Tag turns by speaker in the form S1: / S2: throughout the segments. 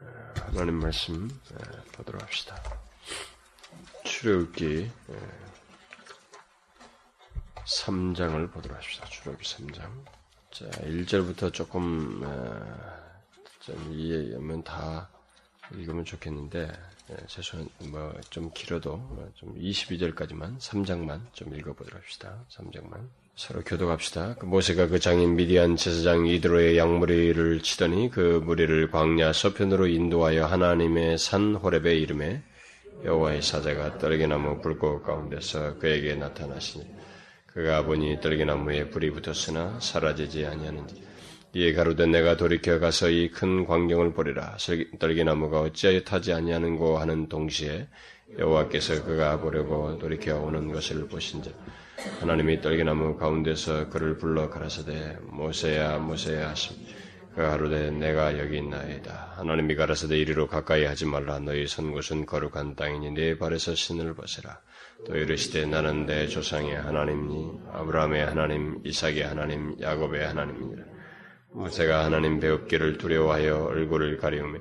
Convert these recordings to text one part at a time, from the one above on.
S1: 하나님 말씀 보도록 합시다. 출애굽기 3장을 보도록 합시다. 출애굽기 3장. 자, 1절부터 조금 좀 이해하면 다 읽으면 좋겠는데 최소한 뭐 좀 길어도 좀 22절까지만 3장만 좀 읽어보도록 합시다. 3장만. 서로 교도합시다. 그 모세가 그 장인 미디안 제사장 이드로의 양무리를 치더니 그 무리를 광야 서편으로 인도하여 하나님의 산 호렙에 이름에 여호와의 사자가 떨기나무 불꽃 가운데서 그에게 나타나시니 그가 보니 떨기나무에 불이 붙었으나 사라지지 아니하는지 이에 가로되 내가 돌이켜 가서 이 큰 광경을 보리라 떨기나무가 어찌하여 타지 아니하는고 하는 동시에 여호와께서 그가 보려고 돌이켜 오는 것을 보신즉 하나님이 떨기나무 가운데서 그를 불러 가라사대 모세야 모세야 하심 그 하루되 내가 여기 있나이다. 하나님이 가라사대 이리로 가까이 하지 말라. 너희 선 곳은 거룩한 땅이니 내 발에서 신을 벗으라. 또 이르시되 나는 내 조상의 하나님이 아브라함의 하나님 이삭의 하나님 야곱의 하나님이라. 모세가 하나님 배웁기를 두려워하여 얼굴을 가리우며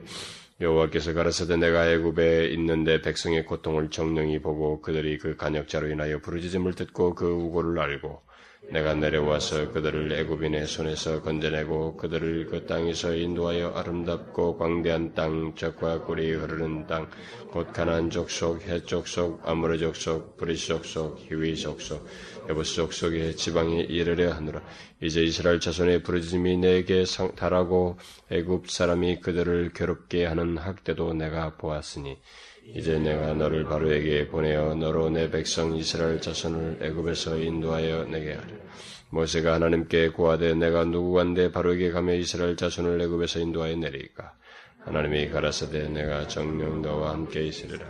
S1: 여호와께서 가라사대 내가 애굽에 있는데 백성의 고통을 정령히 보고 그들이 그 간역자로 인하여 부르짖음을 듣고 그 우고를 알고 내가 내려와서 그들을 애굽인의 손에서 건져내고 그들을 그 땅에서 인도하여 아름답고 광대한 땅 적과 꿀이 흐르는 땅 곧 가나안 족속 헷 족속 아모리 족속 브리스 족속 히위 족속 여부스 족속의 지방에 이르려 하노라 이제 이스라엘 자손의 부르짖음이 내게 달하고 애굽 사람이 그들을 괴롭게 하는 학대도 내가 보았으니 이제 내가 너를 바로에게 보내어 너로 내 백성 이스라엘 자손을 애굽에서 인도하여 내게 하리. 모세가 하나님께 고하되 내가 누구관대 바로에게 가며 이스라엘 자손을 애굽에서 인도하여 내리까. 하나님이 가라사대 내가 정령 너와 함께 있으리라.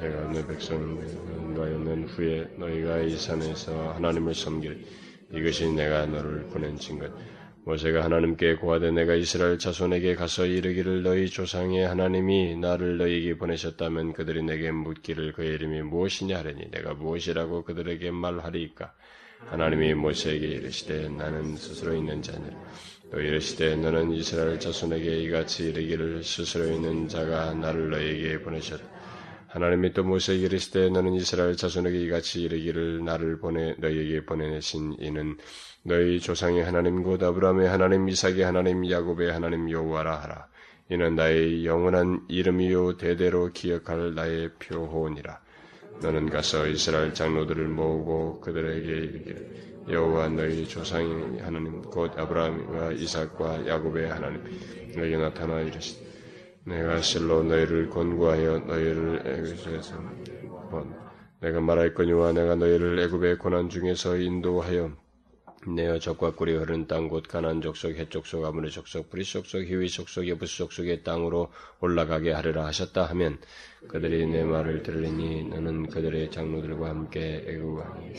S1: 내가 내 백성 인도하여 낸 후에 너희가 이 산에서 하나님을 섬기리. 이것이 내가 너를 보낸 증거. 모세가 하나님께 고하되 내가 이스라엘 자손에게 가서 이르기를 너희 조상의 하나님이 나를 너희에게 보내셨다면 그들이 내게 묻기를 그의 이름이 무엇이냐 하려니 내가 무엇이라고 그들에게 말하리까 하나님이 모세에게 이르시되 나는 스스로 있는 자니라 또 이르시되 너는 이스라엘 자손에게 이같이 이르기를 스스로 있는 자가 나를 너희에게 보내셨다 하나님이 또 모세에게 이르시되 너는 이스라엘 자손에게 이같이 이르기를 나를 보내 너희에게 보내신 이는 너희 조상의 하나님 곧 아브라함의 하나님 이삭의 하나님 야곱의 하나님 여호와라 하라. 이는 나의 영원한 이름이요 대대로 기억할 나의 표호니라. 너는 가서 이스라엘 장로들을 모으고 그들에게 이르기를 여호와 너희 조상의 하나님 곧 아브라함과 이삭과 야곱의 하나님 너희에 나타나 이르시되 내가 실로 너희를 권고하여 너희를 애굽에서 내가 말할거니와 내가 너희를 애굽의 고난 중에서 인도하여 내어 적과 꿀이 흐르는 땅곧 가난 족속, 헷 족속, 아무리 족속, 브리 족속, 히위 족속, 여부스 족속의 땅으로 올라가게 하리라 하셨다 하면 그들이 내 말을 들으니 너는 그들의 장로들과 함께 애굽하니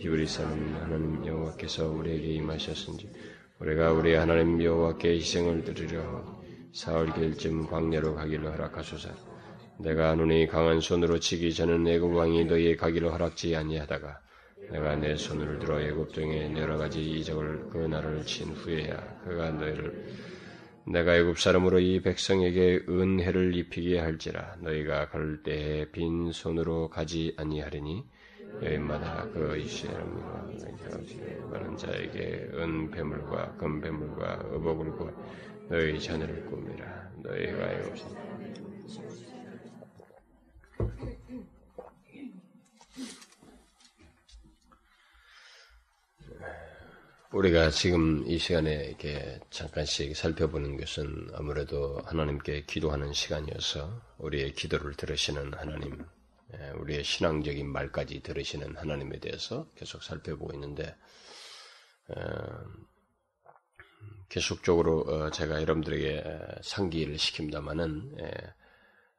S1: 히브리 사람 하나님 여호와께서 우리에게 임하셨은지. 우리가 우리 하나님 여호와께 희생을 드리려 사흘 길쯤 광야로 가기를 허락하소서. 내가 눈이 강한 손으로 치기 전은 애굽 왕이 너희의 가기를 허락지 아니하다가 내가 내 손을 들어 애굽 중에 여러 가지 이적을 그 나라를 친 후에야 그가 너희를 내가 애굽 사람으로 이 백성에게 은혜를 입히게 할지라 너희가 갈 때에 빈 손으로 가지 아니하리니 여인마다 그 이스라엘과 많은 자에게 은배물과 금배물과 의복을 구하 너희 자녀를 꾸미라. 너희가 애굽 우리가 지금 이 시간에 이렇게 잠깐씩 살펴보는 것은 아무래도 하나님께 기도하는 시간이어서 우리의 기도를 들으시는 하나님, 예, 우리의 신앙적인 말까지 들으시는 하나님에 대해서 계속 살펴보고 있는데, 어, 계속적으로 어, 제가 여러분들에게 상기를 시킵니다만은, 예,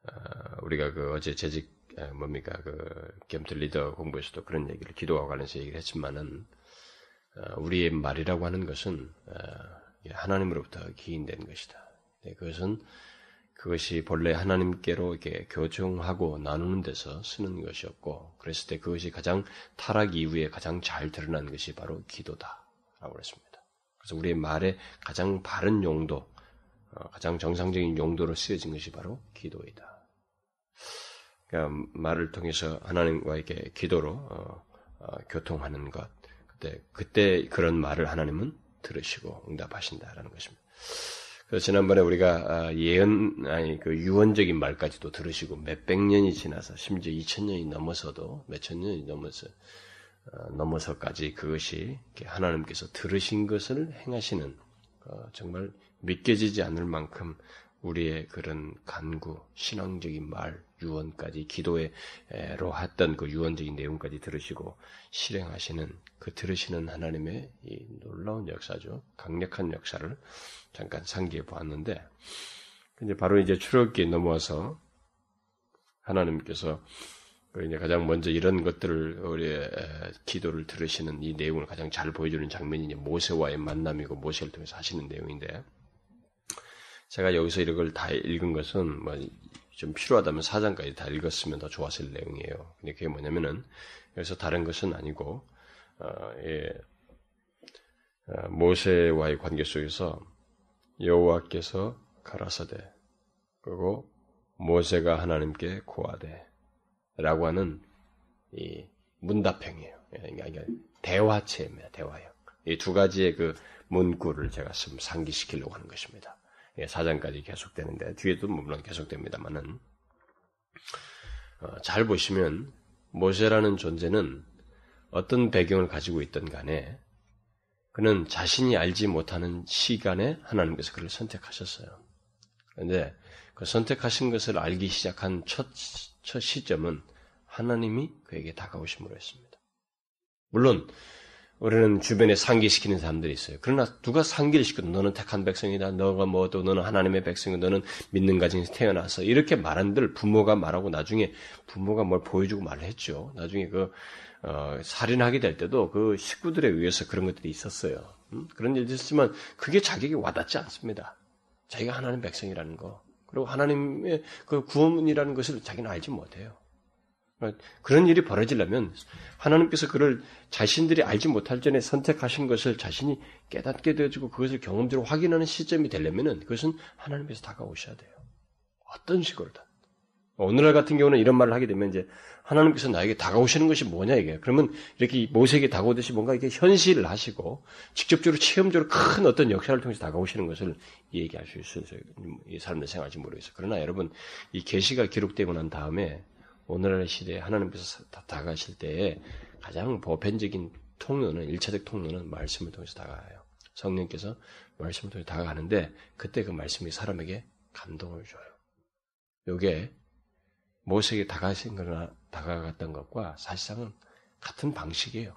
S1: 어, 우리가 그 어제 재직, 뭡니까, 그, 겸트 리더 공부에서도 그런 얘기를 기도와 관련해서 얘기를 했지만은, 어, 우리의 말이라고 하는 것은 어, 하나님으로부터 기인된 것이다. 네, 그것은 그것이 본래 하나님께로 이렇게 교정하고 나누는 데서 쓰는 것이었고, 그랬을 때 그것이 가장 타락 이후에 가장 잘 드러난 것이 바로 기도다라고 그랬습니다. 그래서 우리의 말의 가장 바른 용도, 어, 가장 정상적인 용도로 쓰여진 것이 바로 기도이다. 그러니까 말을 통해서 하나님과 이렇게 기도로 어, 어, 교통하는 것. 그때 그때 그런 말을 하나님은 들으시고 응답하신다라는 것입니다. 그래서 지난번에 우리가 아, 예언 아니 그 유언적인 말까지도 들으시고 몇백 년이 지나서 심지어 이천 년이 넘어서도 몇 천 년이 넘어서 어, 넘어서까지 그것이 하나님께서 들으신 것을 행하시는 어, 정말 믿겨지지 않을 만큼 우리의 그런 간구, 신앙적인 말, 유언까지 기도에로 했던 그 유언적인 내용까지 들으시고 실행하시는 그 들으시는 하나님의 이 놀라운 역사죠. 강력한 역사를 잠깐 상기해 보았는데, 이제 바로 이제 출애굽기에 넘어와서 하나님께서 그 이제 가장 먼저 이런 것들을 우리의 기도를 들으시는 이 내용을 가장 잘 보여주는 장면이 모세와의 만남이고 모세를 통해서 하시는 내용인데 제가 여기서 이런 걸다 읽은 것은 뭐 좀 필요하다면 사장까지 다 읽었으면 더 좋았을 내용이에요. 근데 그게 뭐냐면은 여기서 다른 것은 아니고 어, 예, 어, 모세와의 관계 속에서 여호와께서 가라사대 그리고 모세가 하나님께 고하되 라고 하는 이 문답형이에요. 그러니까 대화체입니다. 대화형. 이 두 가지의 그 문구를 제가 좀 상기시키려고 하는 것입니다. 예, 사장까지 계속되는데 뒤에도 물론 계속됩니다만은 어, 잘 보시면 모세라는 존재는 어떤 배경을 가지고 있던 간에 그는 자신이 알지 못하는 시간에 하나님께서 그를 선택하셨어요. 그런데 그 선택하신 것을 알기 시작한 첫, 첫 시점은 하나님이 그에게 다가오심으로 했습니다. 물론 우리는 주변에 상기시키는 사람들이 있어요. 그러나 누가 상기를 시켜도 너는 택한 백성이다. 너가 뭐또 너는 하나님의 백성이고 너는 믿는 가정에서 태어나서 이렇게 말한들 부모가 말하고 나중에 부모가 뭘 보여주고 말을 했죠. 나중에 그 어, 살인하게 될 때도 그 식구들에 의해서 그런 것들이 있었어요. 음? 그런 일이 있었지만 그게 자격이 와닿지 않습니다. 자기가 하나님 백성이라는 거 그리고 하나님의 그 구원이라는 것을 자기는 알지 못해요. 그런 일이 벌어지려면 하나님께서 그를 자신들이 알지 못할 전에 선택하신 것을 자신이 깨닫게 되어지고 그것을 경험적으로 확인하는 시점이 되려면 그것은 하나님께서 다가오셔야 돼요. 어떤 식으로든. 오늘날 같은 경우는 이런 말을 하게 되면 이제 하나님께서 나에게 다가오시는 것이 뭐냐 이게. 그러면 이렇게 모세에게 다가오듯이 뭔가 이게 현실을 하시고 직접적으로 체험적으로 큰 어떤 역사를 통해서 다가오시는 것을 얘기할 수 있어요. 이 사람들 생각할지 모르겠어요. 그러나 여러분 이 계시가 기록되고 난 다음에 오늘날 시대에 하나님께서 다가가실 때에 가장 보편적인 통로는 일차적 통로는 말씀을 통해서 다가가요. 성령께서 말씀을 통해 서 다가가는데 그때 그 말씀이 사람에게 감동을 줘요. 요게 모세에게 다가가신 거나 다가갔던 것과 사실상은 같은 방식이에요.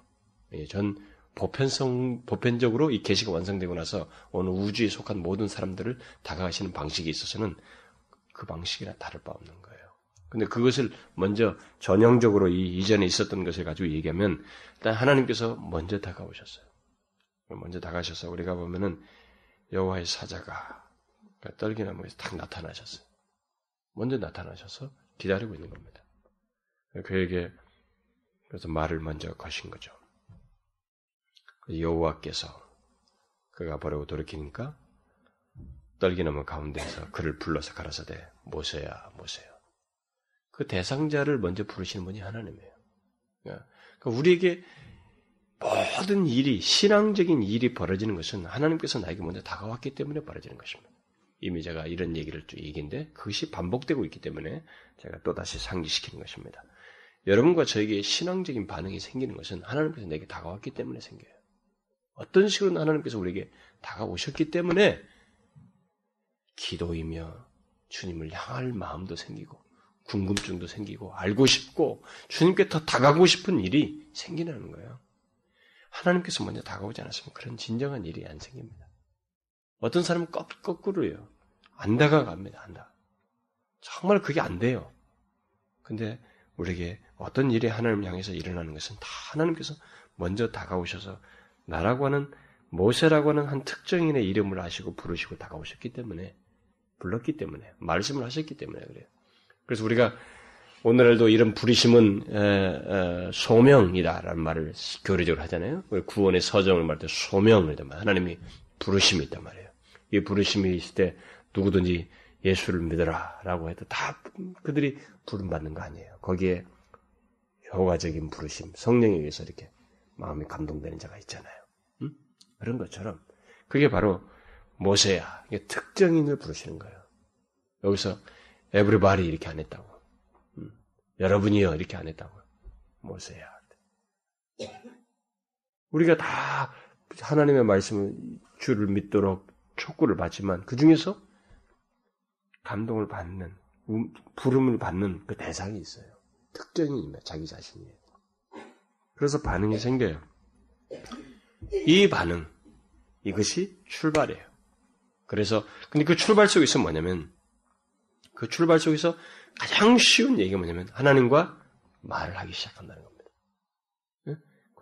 S1: 예, 전 보편성 보편적으로 이 계시가 완성되고 나서 어느 우주에 속한 모든 사람들을 다가가시는 방식에 있어서는 그 방식이랑 다를 바 없는 거예요. 근데 그것을 먼저 전형적으로 이 이전에 있었던 것을 가지고 얘기하면 일단 하나님께서 먼저 다가오셨어요. 먼저 다가셔서 우리가 보면은 여호와의 사자가 그러니까 떨기나무에서 딱 나타나셨어요. 먼저 나타나셔서 기다리고 있는 겁니다. 그에게 그래서 말을 먼저 거신 거죠. 여호와께서 그가 보려고 돌이키니까 떨기나무 가운데서 그를 불러서 가라사대 모세야 모세야 그 대상자를 먼저 부르시는 분이 하나님이에요. 그러니까 우리에게 모든 일이 신앙적인 일이 벌어지는 것은 하나님께서 나에게 먼저 다가왔기 때문에 벌어지는 것입니다. 이미 제가 이런 얘기를 쭉 얘기인데 그것이 반복되고 있기 때문에 제가 또 다시 상기시키는 것입니다. 여러분과 저에게 신앙적인 반응이 생기는 것은 하나님께서 내게 다가왔기 때문에 생겨요. 어떤 식으로 하나님께서 우리에게 다가오셨기 때문에 기도이며 주님을 향할 마음도 생기고 궁금증도 생기고 알고 싶고 주님께 더 다가가고 싶은 일이 생기는 거예요. 하나님께서 먼저 다가오지 않았으면 그런 진정한 일이 안 생깁니다. 어떤 사람은 거, 꾸로요 안 다가갑니다. 안 다. 정말 그게 안 돼요. 근데 우리에게 어떤 일이 하나님을 향해서 일어나는 것은 다 하나님께서 먼저 다가오셔서 나라고 하는 모세라고 하는 한 특정인의 이름을 아시고 부르시고 다가오셨기 때문에 불렀기 때문에 말씀을 하셨기 때문에 그래요. 그래서 우리가 오늘날도 이런 부르심은 소명이다라는 말을 교리적으로 하잖아요. 구원의 서정을 말할 때 소명을 하나님이 부르심이 있단 말이에요. 이 부르심이 있을 때 누구든지 예수를 믿어라라고 해도 다 그들이 부름 받는 거 아니에요. 거기에 효과적인 부르심, 성령에 의해서 이렇게 마음이 감동되는 자가 있잖아요. 응? 그런 것처럼 그게 바로 모세야. 특정인을 부르시는 거예요. 여기서 에브리바리 이렇게 안 했다고. 응? 여러분이요 이렇게 안 했다고. 모세야. 우리가 다 하나님의 말씀을 주를 믿도록 촉구를 받지만 그 중에서 감동을 받는 부름을 받는 그 대상이 있어요. 특정이 자기 자신이에요. 그래서 반응이 생겨요. 이 반응 이것이 출발이에요. 그래서 근데 그 출발 속에서 뭐냐면 그 출발 속에서 가장 쉬운 얘기가 뭐냐면 하나님과 말을 하기 시작한다는 겁니다.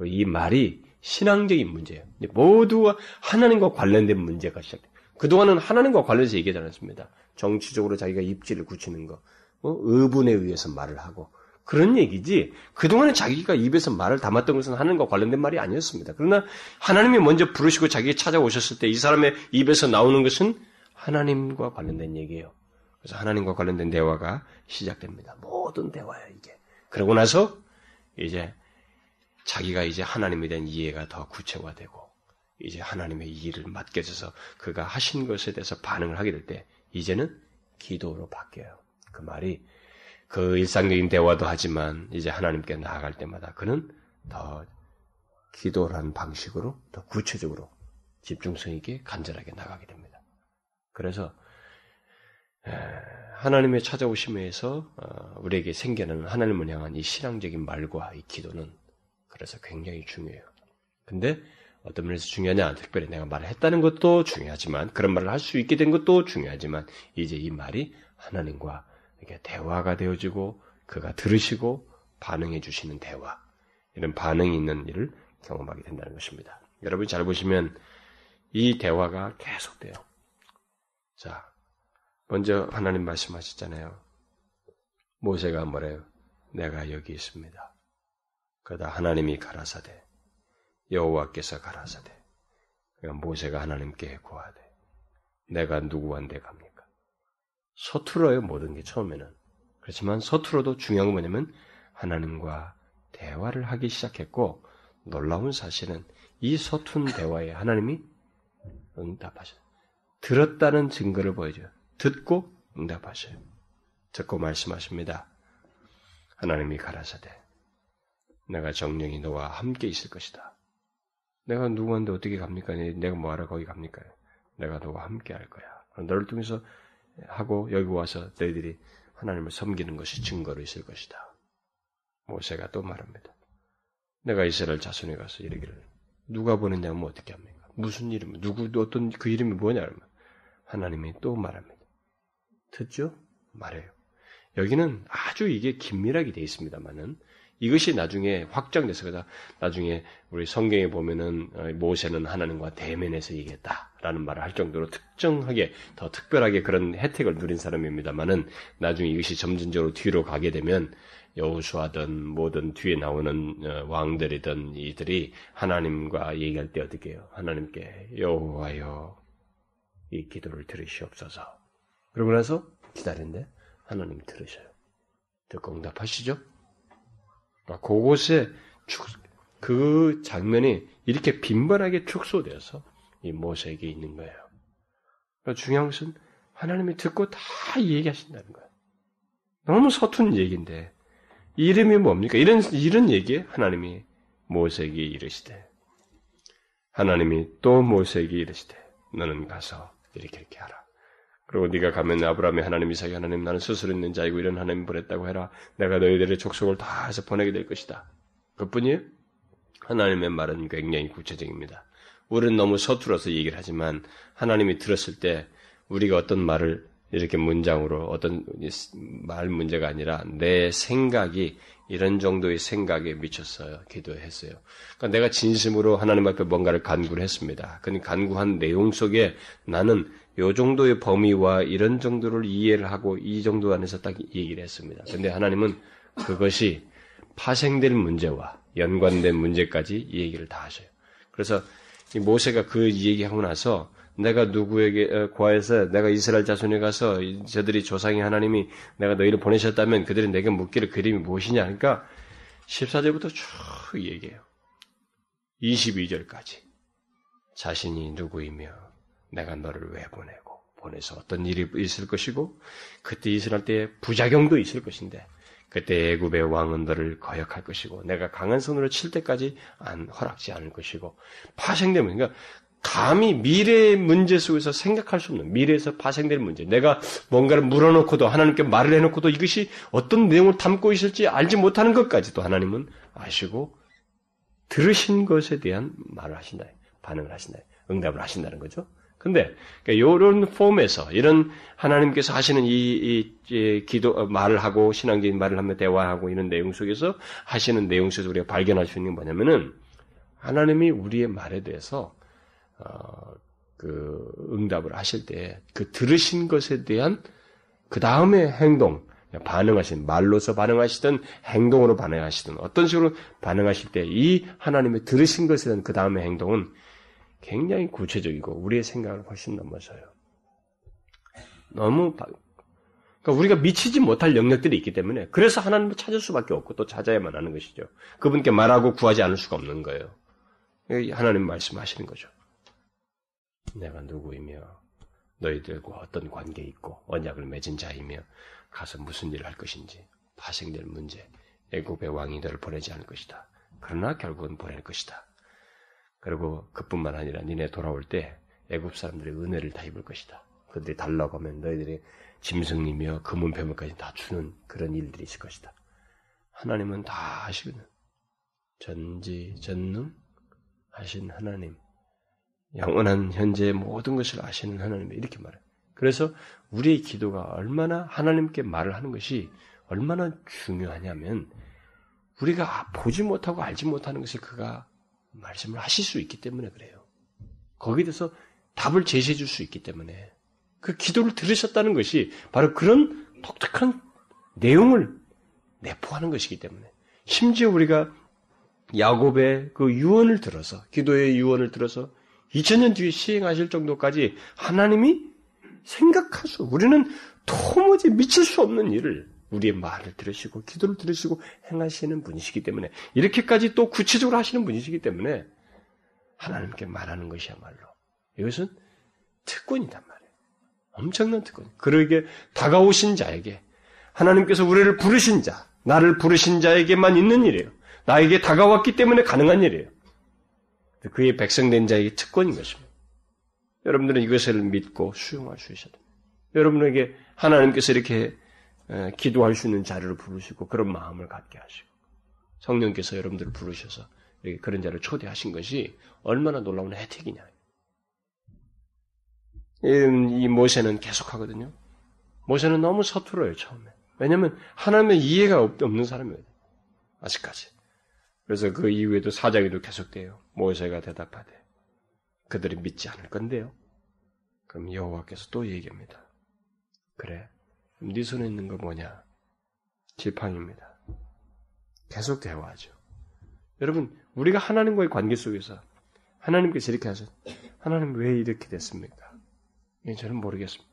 S1: 이 말이 신앙적인 문제예요. 모두가 하나님과 관련된 문제가 시작돼요. 그동안은 하나님과 관련해서 얘기하지 않았습니다. 정치적으로 자기가 입지를 굳히는 거, 어? 의분에 의해서 말을 하고 그런 얘기지. 그동안에 자기가 입에서 말을 담았던 것은 하나님과 관련된 말이 아니었습니다. 그러나 하나님이 먼저 부르시고 자기가 찾아오셨을 때 이 사람의 입에서 나오는 것은 하나님과 관련된 얘기예요. 그래서 하나님과 관련된 대화가 시작됩니다. 모든 대화야 이게. 그러고 나서 이제 자기가 이제 하나님에 대한 이해가 더 구체화되고 이제 하나님의 일을 맡겨져서 그가 하신 것에 대해서 반응을 하게 될 때 이제는 기도로 바뀌어요. 그 말이 그 일상적인 대화도 하지만 이제 하나님께 나아갈 때마다 그는 더 기도란 방식으로 더 구체적으로 집중성 있게 간절하게 나가게 됩니다. 그래서 하나님의 찾아오심에서 어, 우리에게 생겨나는 하나님을 향한 이 신앙적인 말과 이 기도는 그래서 굉장히 중요해요. 근데 어떤 면에서 중요하냐? 특별히 내가 말을 했다는 것도 중요하지만 그런 말을 할 수 있게 된 것도 중요하지만 이제 이 말이 하나님과 이게 대화가 되어지고 그가 들으시고 반응해 주시는 대화 이런 반응이 있는 일을 경험하게 된다는 것입니다. 여러분이 잘 보시면 이 대화가 계속돼요. 자, 먼저 하나님 말씀하셨잖아요. 모세가 뭐래요? 내가 여기 있습니다. 그러다 하나님이 가라사대 여호와께서 가라사대 그러니까 모세가 하나님께 구하되 내가 누구한테 갑니까? 서툴어요 모든 게 처음에는 그렇지만 서툴어도 중요한 건 뭐냐면 하나님과 대화를 하기 시작했고 놀라운 사실은 이 서툰 대화에 하나님이 응답하셔요. 들었다는 증거를 보여줘요. 듣고 응답하셔요. 듣고 말씀하십니다. 하나님이 가라사대 내가 정령이 너와 함께 있을 것이다. 내가 누구한테 어떻게 갑니까? 내가 뭐하러 거기 갑니까? 내가 너와 함께 할 거야. 너를 통해서 하고 여기 와서 너희들이 하나님을 섬기는 것이 증거로 있을 것이다. 모세가 또 말합니다. 내가 이스라엘 자손에 가서 이르기를 누가 보냈냐 면 어떻게 합니까? 무슨 이름, 누구 어떤 그 이름이 뭐냐 그러면 하나님이 또 말합니다. 듣죠? 말해요. 여기는 아주 이게 긴밀하게 되어 있습니다만은 이것이 나중에 확장돼서 그다 나중에 우리 성경에 보면은 어, 모세는 하나님과 대면해서 얘기했다라는 말을 할 정도로 특정하게 더 특별하게 그런 혜택을 누린 사람입니다만은 나중에 이것이 점진적으로 뒤로 가게 되면 여우수하든 뭐든 뒤에 나오는 어, 왕들이든 이들이 하나님과 얘기할 때 어떻게 해요? 하나님께 여호와여 이 기도를 들으시옵소서. 그러고 나서 기다린데 하나님 들으셔요. 듣고 응답하시죠? 그러니까 그곳에 그 장면이 이렇게 빈번하게 축소되어서 이 모세에게 있는 거예요. 그러니까 중요한 것은 하나님이 듣고 다 얘기하신다는 거예요. 너무 서툰 얘기인데 이름이 뭡니까? 이런 이런 얘기 하나님이 모세에게 이르시되 하나님이 또 모세에게 이르시되 너는 가서 이렇게 이렇게 하라. 그리고 네가 가면 아브라함의 하나님 이삭의 하나님 나는 스스로 있는 자이고 이런 하나님 보냈다고 해라. 내가 너희들의 족속을 다 해서 보내게 될 것이다. 그뿐이에요? 하나님의 말은 굉장히 구체적입니다. 우리는 너무 서툴어서 얘기를 하지만 하나님이 들었을 때 우리가 어떤 말을 이렇게 문장으로 어떤 말 문제가 아니라 내 생각이 이런 정도의 생각에 미쳤어요. 기도했어요. 그러니까 내가 진심으로 하나님 앞에 뭔가를 간구를 했습니다. 그 간구한 내용 속에 나는 요 정도의 범위와 이런 정도를 이해를 하고 이 정도 안에서 딱 얘기를 했습니다. 근데 하나님은 그것이 파생될 문제와 연관된 문제까지 얘기를 다 하셔요. 그래서 모세가 그 얘기하고 나서 내가 누구에게 구하여서 내가 이스라엘 자손에 가서 저들이 조상이 하나님이 내가 너희를 보내셨다면 그들이 내게 묻기를 그림이 무엇이냐 그러니까 14절부터 쭉 얘기해요. 22절까지 자신이 누구이며 내가 너를 왜 보내고 보내서 어떤 일이 있을 것이고 그때 이스라엘 때 부작용도 있을 것인데 그때 애굽의 왕은 너를 거역할 것이고 내가 강한 손으로 칠 때까지 안 허락지 않을 것이고 파생되면 그러니까 감히 미래의 문제 속에서 생각할 수 없는 미래에서 파생될 문제. 내가 뭔가를 물어놓고도 하나님께 말을 해놓고도 이것이 어떤 내용을 담고 있을지 알지 못하는 것까지도 하나님은 아시고 들으신 것에 대한 말을 하신다. 반응을 하신다. 응답을 하신다는 거죠. 근데 이런 그러니까 폼에서 이런 하나님께서 하시는 이, 이, 이, 기도 어, 말을 하고 신앙적인 말을 하며 대화하고 이런 내용 속에서 하시는 내용 속에서 우리가 발견할 수 있는 게 뭐냐면은 하나님이 우리의 말에 대해서 어, 그 응답을 하실 때 그 들으신 것에 대한 그 다음에 행동, 반응하신 말로서 반응하시든 행동으로 반응하시든 어떤 식으로 반응하실 때 이 하나님의 들으신 것에 대한 그 다음의 행동은 굉장히 구체적이고 우리의 생각을 훨씬 넘어서요. 너무 그러니까 우리가 미치지 못할 영역들이 있기 때문에 그래서 하나님을 찾을 수밖에 없고 또 찾아야만 하는 것이죠. 그분께 말하고 구하지 않을 수가 없는 거예요. 하나님 말씀하시는 거죠. 내가 누구이며 너희들과 어떤 관계 있고 언약을 맺은 자이며 가서 무슨 일을 할 것인지 파생될 문제 애굽의 왕이 너를 보내지 않을 것이다. 그러나 결국은 보낼 것이다. 그리고 그뿐만 아니라 니네 돌아올 때 애굽 사람들의 은혜를 다 입을 것이다. 그들이 달라고 면 너희들이 짐승이며 금은 배물까지 다 주는 그런 일들이 있을 것이다. 하나님은 다 하시거든. 전지 전능 하신 하나님 영원한 현재의 모든 것을 아시는 하나님이 이렇게 말해요. 그래서 우리의 기도가 얼마나 하나님께 말을 하는 것이 얼마나 중요하냐면 우리가 보지 못하고 알지 못하는 것을 그가 말씀을 하실 수 있기 때문에 그래요. 거기에 대해서 답을 제시해 줄 수 있기 때문에 그 기도를 들으셨다는 것이 바로 그런 독특한 내용을 내포하는 것이기 때문에 심지어 우리가 야곱의 그 유언을 들어서 기도의 유언을 들어서 2000년 뒤에 시행하실 정도까지 하나님이 생각할 수, 우리는 도무지 미칠 수 없는 일을 우리의 말을 들으시고 기도를 들으시고 행하시는 분이시기 때문에 이렇게까지 또 구체적으로 하시는 분이시기 때문에 하나님께 말하는 것이야말로 이것은 특권이단 말이에요. 엄청난 특권. 그러게 다가오신 자에게 하나님께서 우리를 부르신 자, 나를 부르신 자에게만 있는 일이에요. 나에게 다가왔기 때문에 가능한 일이에요. 그의 백성된 자에게 특권인 것입니다. 여러분들은 이것을 믿고 수용할 수 있어야 됩니다. 여러분에게 하나님께서 이렇게 기도할 수 있는 자리를 부르시고 그런 마음을 갖게 하시고 성령께서 여러분들을 부르셔서 그런 자를 초대하신 것이 얼마나 놀라운 혜택이냐. 이 모세는 계속하거든요. 모세는 너무 서툴어요, 처음에. 왜냐하면 하나님의 이해가 없는 사람이에요. 아직까지. 그래서 그 이후에도 사장에도 계속돼요. 모세가 대답하되 그들이 믿지 않을 건데요. 그럼 여호와께서 또 얘기합니다. 그래, 네 손에 있는 거 뭐냐? 지팡입니다. 계속 대화하죠. 여러분, 우리가 하나님과의 관계 속에서 하나님께서 이렇게 하셔. 하나님 왜 이렇게 됐습니까? 저는 모르겠습니다.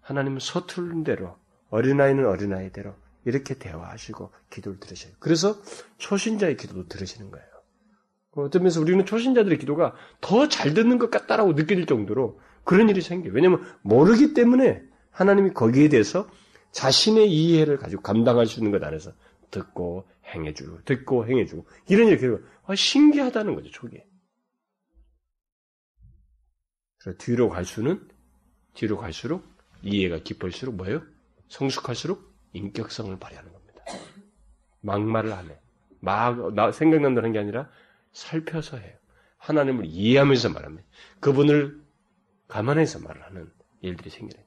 S1: 하나님은 서투른 대로 어린아이는 어린아이대로 이렇게 대화하시고 기도를 들으셔요. 그래서 초신자의 기도도 들으시는 거예요. 어떤 면에서 우리는 초신자들의 기도가 더 잘 듣는 것 같다라고 느낄 정도로 그런 일이 생겨요. 왜냐하면 모르기 때문에 하나님이 거기에 대해서 자신의 이해를 가지고 감당할 수 있는 것 안에서 듣고 행해주고 듣고 행해주고 이런 일이 아, 신기하다는 거죠 초기에. 그래서 뒤로 갈수는 뒤로 갈수록 이해가 깊을수록 뭐예요? 성숙할수록 인격성을 발휘하는 겁니다. 막말을 안 해. 막, 나, 생각난다는 게 아니라 살펴서 해요. 하나님을 이해하면서 말합니다. 그분을 감안해서 말을 하는 일들이 생기네.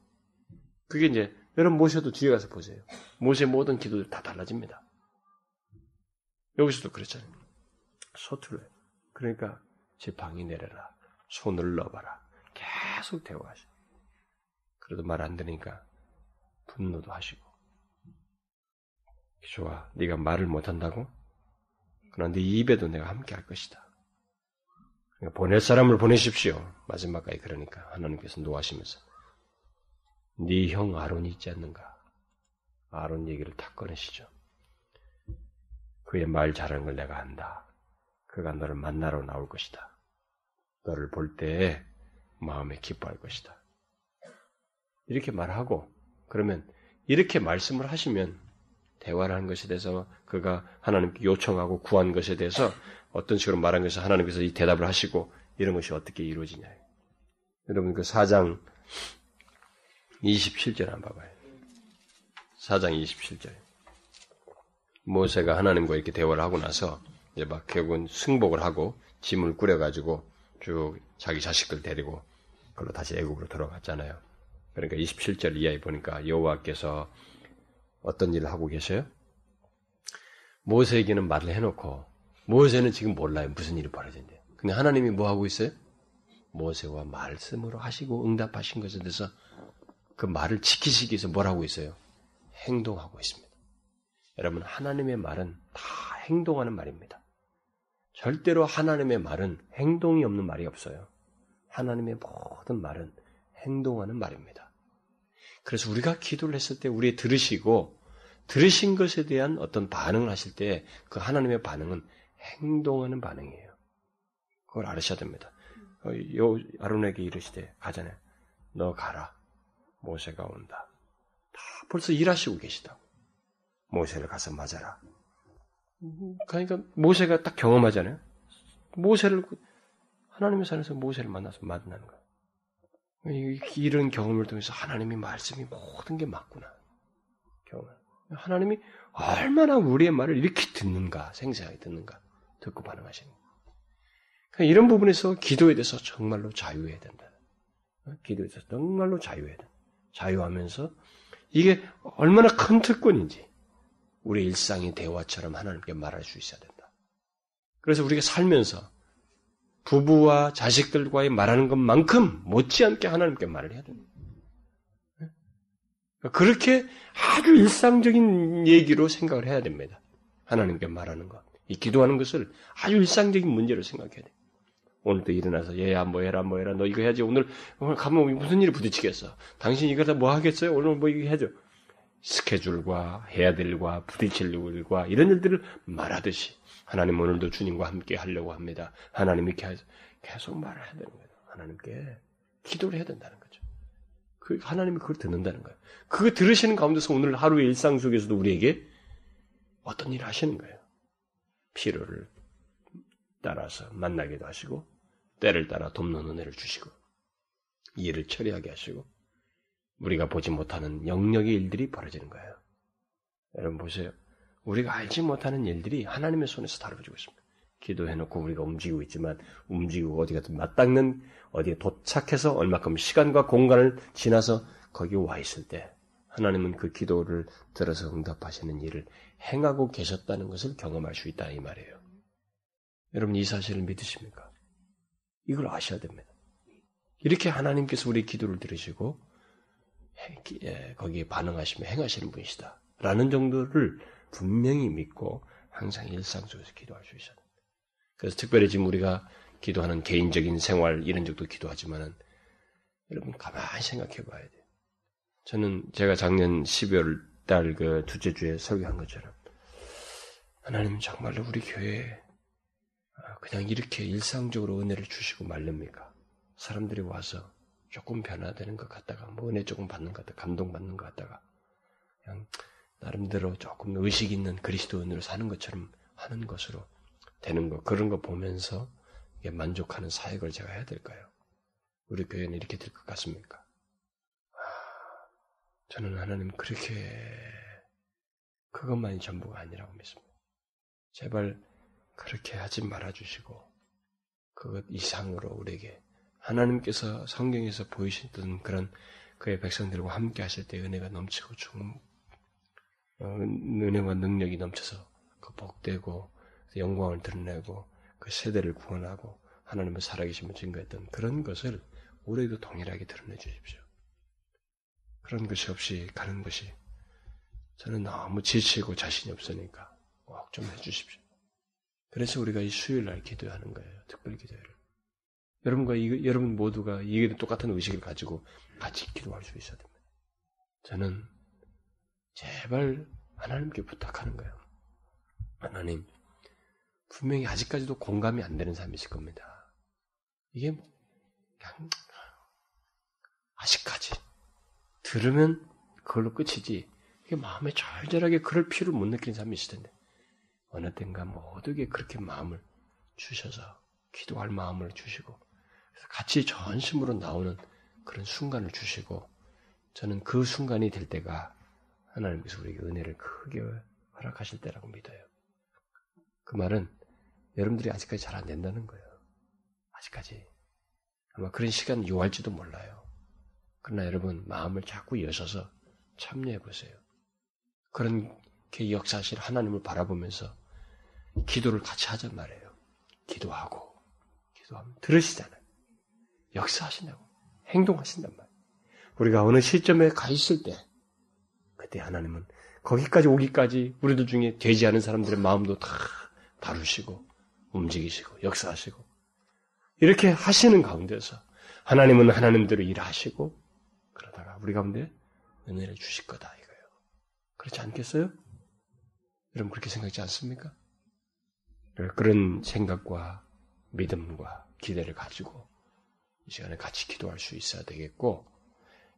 S1: 그게 이제, 여러분 모셔도 뒤에 가서 보세요. 모세 모든 기도들 다 달라집니다. 여기서도 그렇잖아요. 서툴러요. 그러니까 지팡이 내려라. 손을 넣어봐라. 계속 대화하셔. 그래도 말안 되니까 분노도 하시고. 좋아. 네가 말을 못한다고? 그러나 네 입에도 내가 함께 할 것이다. 그러니까 보낼 사람을 보내십시오. 마지막까지 그러니까 하나님께서 노하시면서 네 형 아론이 있지 않는가? 아론 얘기를 탁 꺼내시죠. 그의 말 잘하는 걸 내가 안다. 그가 너를 만나러 나올 것이다. 너를 볼 때에 마음에 기뻐할 것이다. 이렇게 말하고 그러면 이렇게 말씀을 하시면 대화를 한 것에 대해서 그가 하나님께 요청하고 구한 것에 대해서 어떤 식으로 말한 것에 하나님께서 이 대답을 하시고 이런 것이 어떻게 이루어지냐. 여러분 그 4장 27절 한번 봐봐요. 4장 27절. 모세가 하나님과 이렇게 대화를 하고 나서 이제 막 결국은 승복을 하고 짐을 꾸려가지고 쭉 자기 자식들 데리고 그걸로 다시 애국으로 들어갔잖아요. 그러니까 27절 이하에 보니까 여호와께서 어떤 일을 하고 계셔요? 모세에게는 말을 해놓고 모세는 지금 몰라요. 무슨 일이 벌어진대요. 근데 하나님이 뭐 하고 있어요? 모세와 말씀으로 하시고 응답하신 것에 대해서 그 말을 지키시기 위해서 뭘 하고 있어요? 행동하고 있습니다. 여러분, 하나님의 말은 다 행동하는 말입니다. 절대로 하나님의 말은 행동이 없는 말이 없어요. 하나님의 모든 말은 행동하는 말입니다. 그래서 우리가 기도를 했을 때 우리 들으시고 들으신 것에 대한 어떤 반응을 하실 때 그 하나님의 반응은 행동하는 반응이에요. 그걸 알으셔야 됩니다. 어, 요 아론에게 이르시되 가자네. 너 가라. 모세가 온다. 다 벌써 일하시고 계시다고. 모세를 가서 맞아라. 그러니까 모세가 딱 경험하잖아요. 모세를 하나님의 산에서 모세를 만나서 만나는 거예요. 이런 경험을 통해서 하나님의 말씀이 모든 게 맞구나. 경험. 하나님이 얼마나 우리의 말을 이렇게 듣는가, 생생하게 듣는가, 듣고 반응하시는 거. 그러니까 이런 부분에서 기도에 대해서 정말로 자유해야 된다. 기도에 대해서 정말로 자유해야 된다. 자유하면서 이게 얼마나 큰 특권인지 우리 일상의 대화처럼 하나님께 말할 수 있어야 된다. 그래서 우리가 살면서 부부와 자식들과의 말하는 것만큼 못지않게 하나님께 말을 해야 됩니다. 그렇게 아주 일상적인 얘기로 생각을 해야 됩니다. 하나님께 말하는 것. 이 기도하는 것을 아주 일상적인 문제로 생각해야 돼. 오늘도 일어나서 얘야 뭐 해라 뭐 해라 너 이거 해야지 오늘 오늘 가면 무슨 일이 부딪히겠어. 당신 이거 다 뭐 하겠어요? 오늘 뭐 이거 해줘. 스케줄과 해야 될 일과 부딪힐 일과 이런 일들을 말하듯이 하나님 오늘도 주님과 함께 하려고 합니다. 하나님이 계속 말을 해야 되는 거예요. 하나님께 기도를 해야 된다는 거죠. 그 하나님이 그걸 듣는다는 거예요. 그거 들으시는 가운데서 오늘 하루의 일상 속에서도 우리에게 어떤 일을 하시는 거예요. 필요를 따라서 만나기도 하시고 때를 따라 돕는 은혜를 주시고 일을 처리하게 하시고 우리가 보지 못하는 영역의 일들이 벌어지는 거예요. 여러분 보세요. 우리가 알지 못하는 일들이 하나님의 손에서 다뤄지고 있습니다. 기도해놓고 우리가 움직이고 있지만 움직이고 어디 가든 맞닿는 어디에 도착해서 얼마큼 시간과 공간을 지나서 거기 와 있을 때 하나님은 그 기도를 들어서 응답하시는 일을 행하고 계셨다는 것을 경험할 수 있다 이 말이에요. 여러분 이 사실을 믿으십니까? 이걸 아셔야 됩니다. 이렇게 하나님께서 우리 기도를 들으시고 예, 거기에 반응하시며 행하시는 분이시다. 라는 정도를 분명히 믿고 항상 일상 속에서 기도할 수 있어야 됩니다. 그래서 특별히 지금 우리가 기도하는 개인적인 생활 이런 적도 기도하지만은 여러분 가만히 생각해 봐야 돼요. 저는 제가 작년 12월 달 그 둘째 주에 설교한 것처럼 하나님 정말로 우리 교회에 아, 그냥 이렇게 일상적으로 은혜를 주시고 말렵니까? 사람들이 와서 조금 변화되는 것 같다가 뭐 은혜 조금 받는 것 같다가 감동받는 것 같다가 그냥 나름대로 조금 의식 있는 그리스도인으로 사는 것처럼 하는 것으로 되는 것 그런 거 보면서 만족하는 사역을 제가 해야 될까요? 우리 교회는 이렇게 될 것 같습니까? 아, 저는 하나님 그렇게 그것만이 전부가 아니라고 믿습니다. 제발 그렇게 하지 말아주시고 그것 이상으로 우리에게 하나님께서 성경에서 보이시던 그런 그의 백성들과 함께 하실 때 은혜가 넘치고 중, 어, 은혜와 능력이 넘쳐서 그 복되고 영광을 드러내고 그 세대를 구원하고 하나님의 살아계심을 증거했던 그런 것을 우리에도 동일하게 드러내 주십시오. 그런 것이 없이 가는 것이 저는 너무 지치고 자신이 없으니까 꼭 좀 해주십시오. 그래서 우리가 이 수요일 날 기도하는 거예요. 특별 기도회를. 여러분과 이, 여러분 모두가 이게 똑같은 의식을 가지고 같이 기도할 수 있어야 됩니다. 저는 제발 하나님께 부탁하는 거예요. 하나님, 분명히 아직까지도 공감이 안 되는 삶이실 겁니다. 이게 그냥 아직까지 들으면 그걸로 끝이지. 이게 마음에 절절하게 그럴 필요를 못 느끼는 사람이 있을 텐데 어느 땐가 모두에게 그렇게 마음을 주셔서 기도할 마음을 주시고 같이 전심으로 나오는 그런 순간을 주시고 저는 그 순간이 될 때가 하나님께서 우리에게 은혜를 크게 허락하실 때라고 믿어요. 그 말은 여러분들이 아직까지 잘 안 된다는 거예요. 아직까지. 아마 그런 시간 요할지도 몰라요. 그러나 여러분 마음을 자꾸 여셔서 참여해 보세요. 그런 역사실 하나님을 바라보면서 기도를 같이 하잔 말이에요. 기도하고 기도하면 들으시잖아요. 역사하신다고 행동하신단 말이에요. 우리가 어느 시점에 가 있을 때 그때 하나님은 거기까지 오기까지 우리들 중에 되지 않은 사람들의 마음도 다 다루시고 움직이시고 역사하시고 이렇게 하시는 가운데서 하나님은 하나님대로 일하시고 그러다가 우리 가운데 은혜를 주실 거다 이거예요. 그렇지 않겠어요? 여러분 그렇게 생각지 않습니까? 그런 생각과 믿음과 기대를 가지고 이 시간에 같이 기도할 수 있어야 되겠고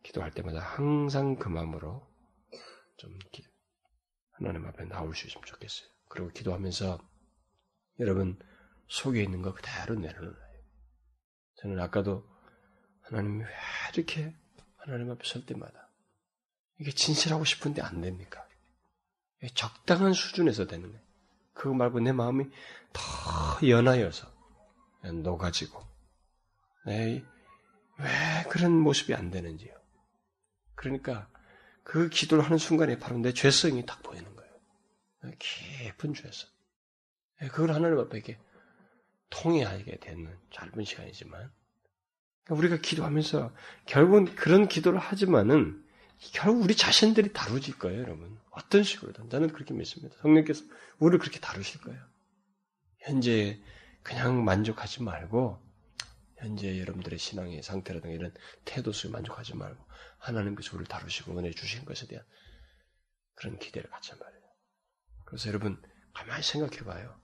S1: 기도할 때마다 항상 그 마음으로 좀 하나님 앞에 나올 수 있으면 좋겠어요. 그리고 기도하면서 여러분 속에 있는 거 그대로 내려놓아요. 저는 아까도 하나님이 왜 이렇게 하나님 앞에 설 때마다 이게 진실하고 싶은데 안 됩니까? 적당한 수준에서 되는 거예요. 그거 말고 내 마음이 더 연하여서 녹아지고 왜 그런 모습이 안 되는지요. 그러니까 그 기도를 하는 순간에 바로 내 죄성이 딱 보이는 거예요. 깊은 죄성. 그걸 하나님 앞에 이렇게 통해하게 되는 짧은 시간이지만 그러니까 우리가 기도하면서 결국은 그런 기도를 하지만은 결국 우리 자신들이 다루질 거예요, 여러분. 어떤 식으로든. 저는 그렇게 믿습니다. 성령께서 우리를 그렇게 다루실 거예요. 현재 그냥 만족하지 말고, 현재 여러분들의 신앙의 상태라든가 이런 태도 속에 만족하지 말고, 하나님께서 우리를 다루시고 은혜 주신 것에 대한 그런 기대를 갖자 말이에요. 그래서 여러분, 가만히 생각해 봐요.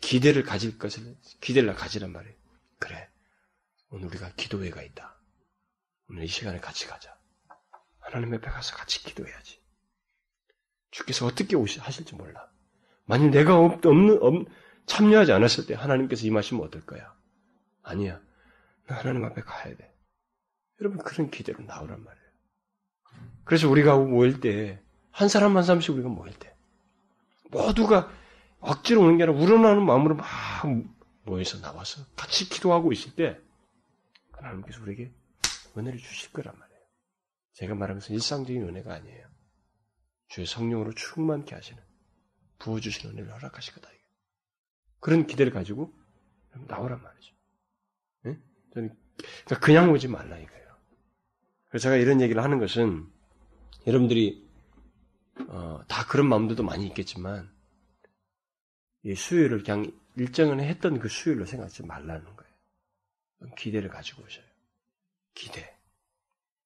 S1: 기대를 가질 것을, 기대를 가지란 말이에요. 그래. 오늘 우리가 기도회가 있다. 오늘 이 시간에 같이 가자. 하나님 앞에 가서 같이 기도해야지. 주께서 어떻게 오시, 하실지 몰라. 만일 내가 없, 없는, 없, 참여하지 않았을 때 하나님께서 임하시면 어떨 거야? 아니야. 나 하나님 앞에 가야 돼. 여러분, 그런 기대로 나오란 말이에요. 그래서 우리가 모일 때, 한 사람 한 사람씩 우리가 모일 때, 모두가 억지로 오는 게 아니라 우러나는 마음으로 막 모여서 나와서 같이 기도하고 있을 때, 하나님께서 우리에게 은혜를 주실 거란 말이에요. 제가 말하면서 일상적인 은혜가 아니에요. 주의 성령으로 충만케 하시는 부어주시는 은혜를 허락하실 거다. 그런 기대를 가지고 나오란 말이죠. 네? 저는 그러니까 그냥 오지 말라 이거예요. 그래서 제가 이런 얘기를 하는 것은 여러분들이 어, 다 그런 마음들도 많이 있겠지만 이 수요일을 그냥 일정을 했던 그 수요일로 생각하지 말라는 거예요. 기대를 가지고 오셔요. 기대.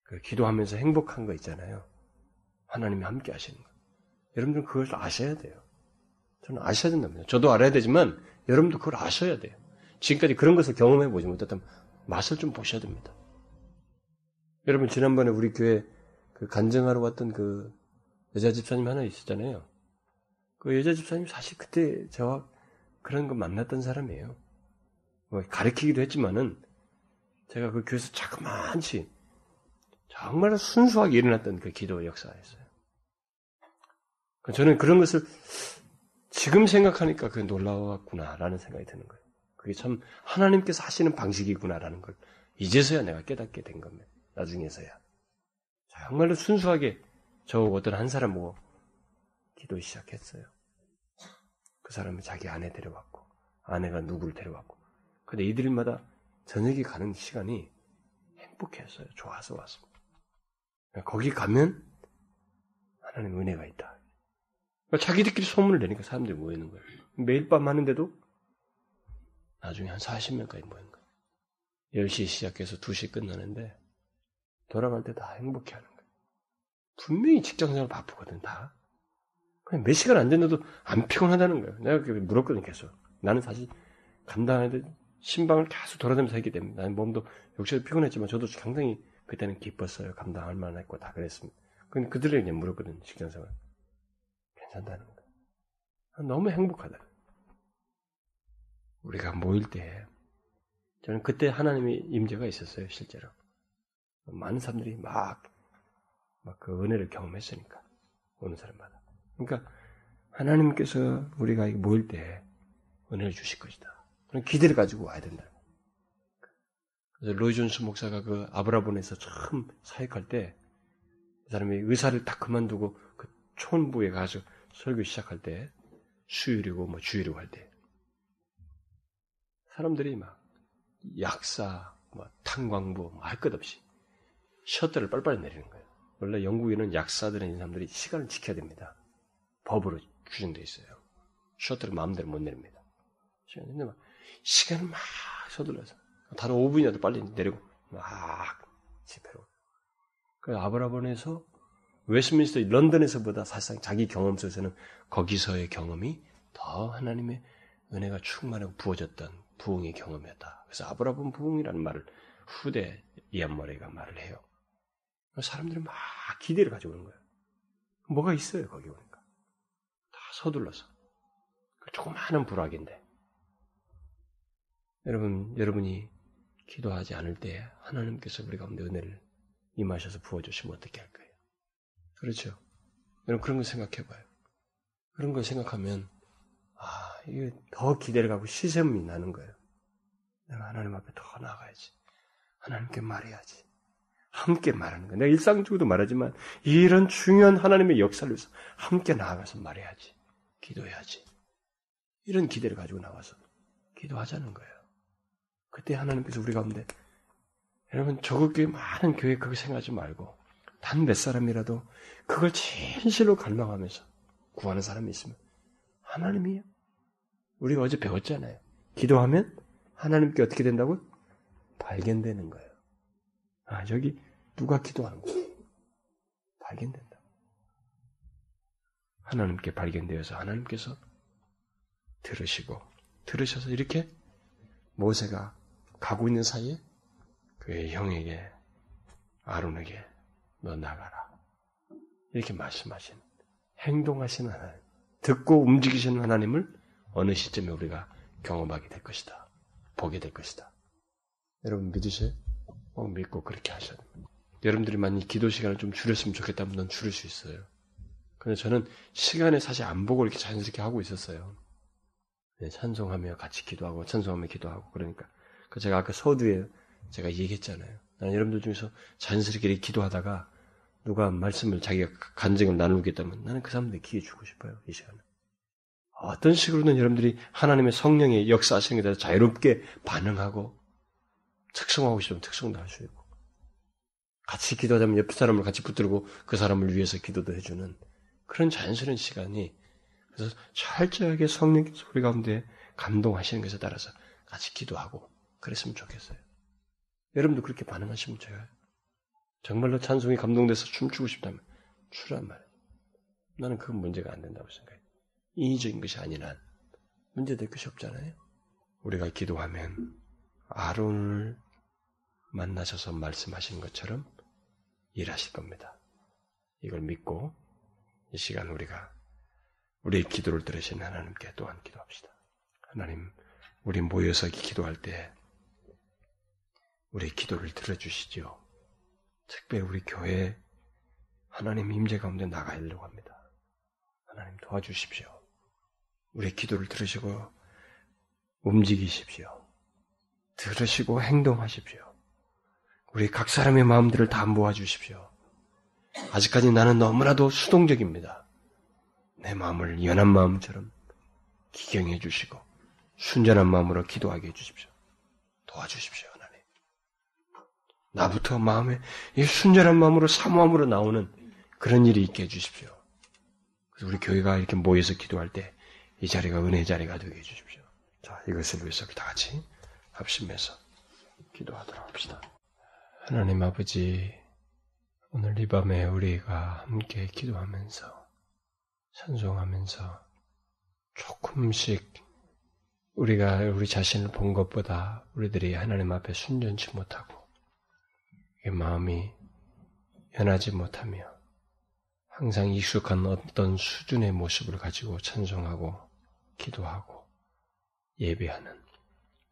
S1: 그 기도하면서 행복한 거 있잖아요. 하나님이 함께 하시는 거. 여러분들은 그걸 아셔야 돼요. 저는 아셔야 된답니다. 저도 알아야 되지만 여러분도 그걸 아셔야 돼요. 지금까지 그런 것을 경험해 보지 못했다면 맛을 좀 보셔야 됩니다. 여러분 지난번에 우리 교회 그 간증하러 왔던 그 여자 집사님 하나 있었잖아요. 그 여자 집사님 사실 그때 저와 그런 거 만났던 사람이에요. 뭐 가르치기도 했지만은 제가 그 교회에서 자그만치 정말 순수하게 일어났던 그 기도 역사였어요. 저는 그런 것을 지금 생각하니까 그 놀라웠구나라는 생각이 드는 거예요. 그게 참 하나님께서 하시는 방식이구나라는 걸 이제서야 내가 깨닫게 된 겁니다. 나중에서야. 정말로 순수하게 저 어떤 한 사람 보고 기도 시작했어요. 그 사람은 자기 아내 데려왔고, 아내가 누구를 데려왔고. 근데 이들마다 저녁에 가는 시간이 행복했어요. 좋아서 왔습니다. 거기 가면 하나님 은혜가 있다. 그러니까 자기들끼리 소문을 내니까 사람들이 모이는 거예요. 매일 밤 하는데도 나중에 한 40명까지 모인 거예요. 10시 시작해서 2시 끝나는데 돌아갈 때 다 행복해 하는 거예요. 분명히 직장생활 바쁘거든, 다. 그냥 몇 시간 안 됐는데도 안 피곤하다는 거예요. 내가 그 물었거든, 계속. 나는 사실 감당하는데 신방을 계속 돌아다니면서 했기 때문에 나는 몸도 역시도 피곤했지만 저도 상당히 그때는 기뻤어요. 감당할 만했고 다 그랬습니다. 근데 그들에게 그냥 물었거든, 직장생활. 괜찮다는 거예요. 너무 행복하다. 우리가 모일 때 저는 그때 하나님의 임재가 있었어요, 실제로. 많은 사람들이 막, 막 그 은혜를 경험했으니까. 어느 사람마다. 그러니까 하나님께서 우리가 모일 때 은혜를 주실 것이다. 그런 기대를 가지고 와야 된다. 그래서 로이 존스 목사가 그 아브라본에서 처음 사역할 때, 그 사람이 의사를 딱 그만두고 그 촌부에 가서 설교 시작할 때, 수요일이고 뭐 주일이고 할 때, 사람들이 막 약사, 뭐 탄광부, 뭐할것 없이 셔터를 빨리빨리 내리는 거예요. 원래 영국에는 약사들은 사람들이 시간을 지켜야 됩니다. 법으로 규정되어 있어요. 셔터를 마음대로 못 내립니다. 근데 막 시간을 막 서둘러서 다른 5분이라도 빨리 내리고 막 집회로. 그 아브라본에서 웨스민스터 런던에서보다 사실상 자기 경험 속에서는 거기서의 경험이 더 하나님의 은혜가 충만하고 부어졌던 부흥의 경험이었다. 그래서 아브라본 부흥이라는 말을 후대 이안머리가 말을 해요. 사람들이 막 기대를 가지고 오는 거예요. 뭐가 있어요, 거기 오니까. 다 서둘러서. 그 조그마한 불악인데. 여러분, 여러분이 기도하지 않을 때 하나님께서 우리 가운데 은혜를 임하셔서 부어주시면 어떻게 할 거예요? 그렇죠? 여러분, 그런 거 생각해 봐요. 그런 걸 생각하면, 아, 이게 더 기대를 갖고 시샘이 나는 거예요. 내가 하나님 앞에 더 나가야지. 하나님께 말해야지. 함께 말하는 거예요. 내가 일상적으로도 말하지만 이런 중요한 하나님의 역사를 위해서 함께 나아가서 말해야지. 기도해야지. 이런 기대를 가지고 나와서 기도하자는 거예요. 그때 하나님께서 우리 가운데 여러분 저렇게 많은 교회 그렇게 생각하지 말고 단 몇 사람이라도 그걸 진실로 갈망하면서 구하는 사람이 있으면 하나님이요. 우리가 어제 배웠잖아요. 기도하면 하나님께 어떻게 된다고? 발견되는 거예요. 아, 저기 누가 기도하는 거예요. 발견된다. 하나님께 발견되어서 하나님께서 들으시고 들으셔서 이렇게 모세가 가고 있는 사이에 그의 형에게 아론에게 너 나가라. 이렇게 말씀하신 행동하시는 하나님 듣고 움직이시는 하나님을 어느 시점에 우리가 경험하게 될 것이다. 보게 될 것이다. 여러분 믿으세요? 꼭 믿고 그렇게 하셔야 됩니다. 여러분들이 만약 기도 시간을 좀 줄였으면 좋겠다면 넌 줄일 수 있어요. 근데 저는 시간에 사실 안 보고 이렇게 자연스럽게 하고 있었어요. 네, 찬송하며 같이 기도하고 찬송하며 기도하고 그러니까 그 제가 아까 서두에 제가 얘기했잖아요. 나는 여러분들 중에서 자연스럽게 기도하다가 누가 말씀을 자기가 간증을 나누겠다면 나는 그 사람들 기회 주고 싶어요. 이 시간에. 어떤 식으로든 여러분들이 하나님의 성령의 역사하시는 것에 자유롭게 반응하고 특성하고 싶으면 특성도 할 수 있고 같이 기도하자면 옆 사람을 같이 붙들고 그 사람을 위해서 기도도 해주는 그런 자연스러운 시간이 그래서 철저하게 성령께서 우리 가운데 감동하시는 것에 따라서 같이 기도하고 그랬으면 좋겠어요. 여러분도 그렇게 반응하시면 제가 정말로 찬송이 감동돼서 춤추고 싶다면 추란 말이에요. 나는 그건 문제가 안 된다고 생각해요. 인위적인 것이 한 문제될 것이 없잖아요. 우리가 기도하면 아론을 만나셔서 말씀하신 것처럼 일하실 겁니다. 이걸 믿고 이 시간 우리가 우리의 기도를 들으신 하나님께 또한 기도합시다. 하나님, 우리 모여서 기도할 때 우리의 기도를 들어주시지요. 특별히 우리 교회 하나님 임재 가운데 나가려고 합니다. 하나님 도와주십시오. 우리의 기도를 들으시고 움직이십시오. 들으시고 행동하십시오. 우리 각 사람의 마음들을 다 모아주십시오. 아직까지 나는 너무나도 수동적입니다. 내 마음을 연한 마음처럼 기경해 주시고 순전한 마음으로 기도하게 해 주십시오. 도와주십시오, 하 나부터 마음에 이 순전한 마음으로 사모함으로 나오는 그런 일이 있게 해주십시오. 그래서 우리 교회가 이렇게 모여서 기도할 때 이 자리가 은혜의 자리가 되게 해주십시오. 자, 이것을 위해서 다 같이 합심해서 기도하도록 합시다. 하나님 아버지, 오늘 이 밤에 우리가 함께 기도하면서, 찬송하면서, 조금씩 우리가 우리 자신을 본 것보다 우리들이 하나님 앞에 순전치 못하고, 마음이 변하지 못하며, 항상 익숙한 어떤 수준의 모습을 가지고 찬송하고, 기도하고, 예배하는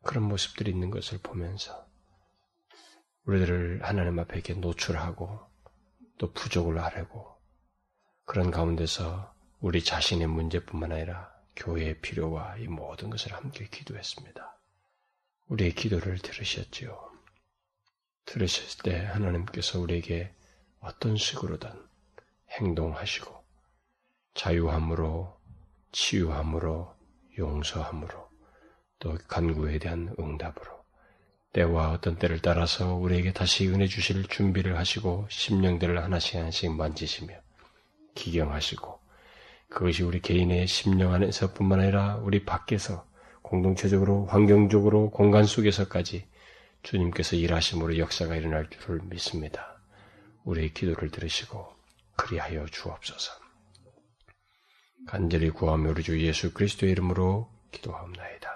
S1: 그런 모습들이 있는 것을 보면서, 우리들을 하나님 앞에 이렇게 노출하고 또 부족을 아뢰고 그런 가운데서 우리 자신의 문제뿐만 아니라 교회의 필요와 이 모든 것을 함께 기도했습니다. 우리의 기도를 들으셨지요. 들으셨을 때 하나님께서 우리에게 어떤 식으로든 행동하시고 자유함으로 치유함으로 용서함으로 또 간구에 대한 응답으로 때와 어떤 때를 따라서 우리에게 다시 은혜 주실 준비를 하시고 심령들을 하나씩 하나씩 만지시며 기경하시고 그것이 우리 개인의 심령 안에서뿐만 아니라 우리 밖에서 공동체적으로 환경적으로 공간 속에서까지 주님께서 일하심으로 역사가 일어날 줄을 믿습니다. 우리의 기도를 들으시고 그리하여 주옵소서. 간절히 구하며 우리 주 예수 그리스도의 이름으로 기도하옵나이다.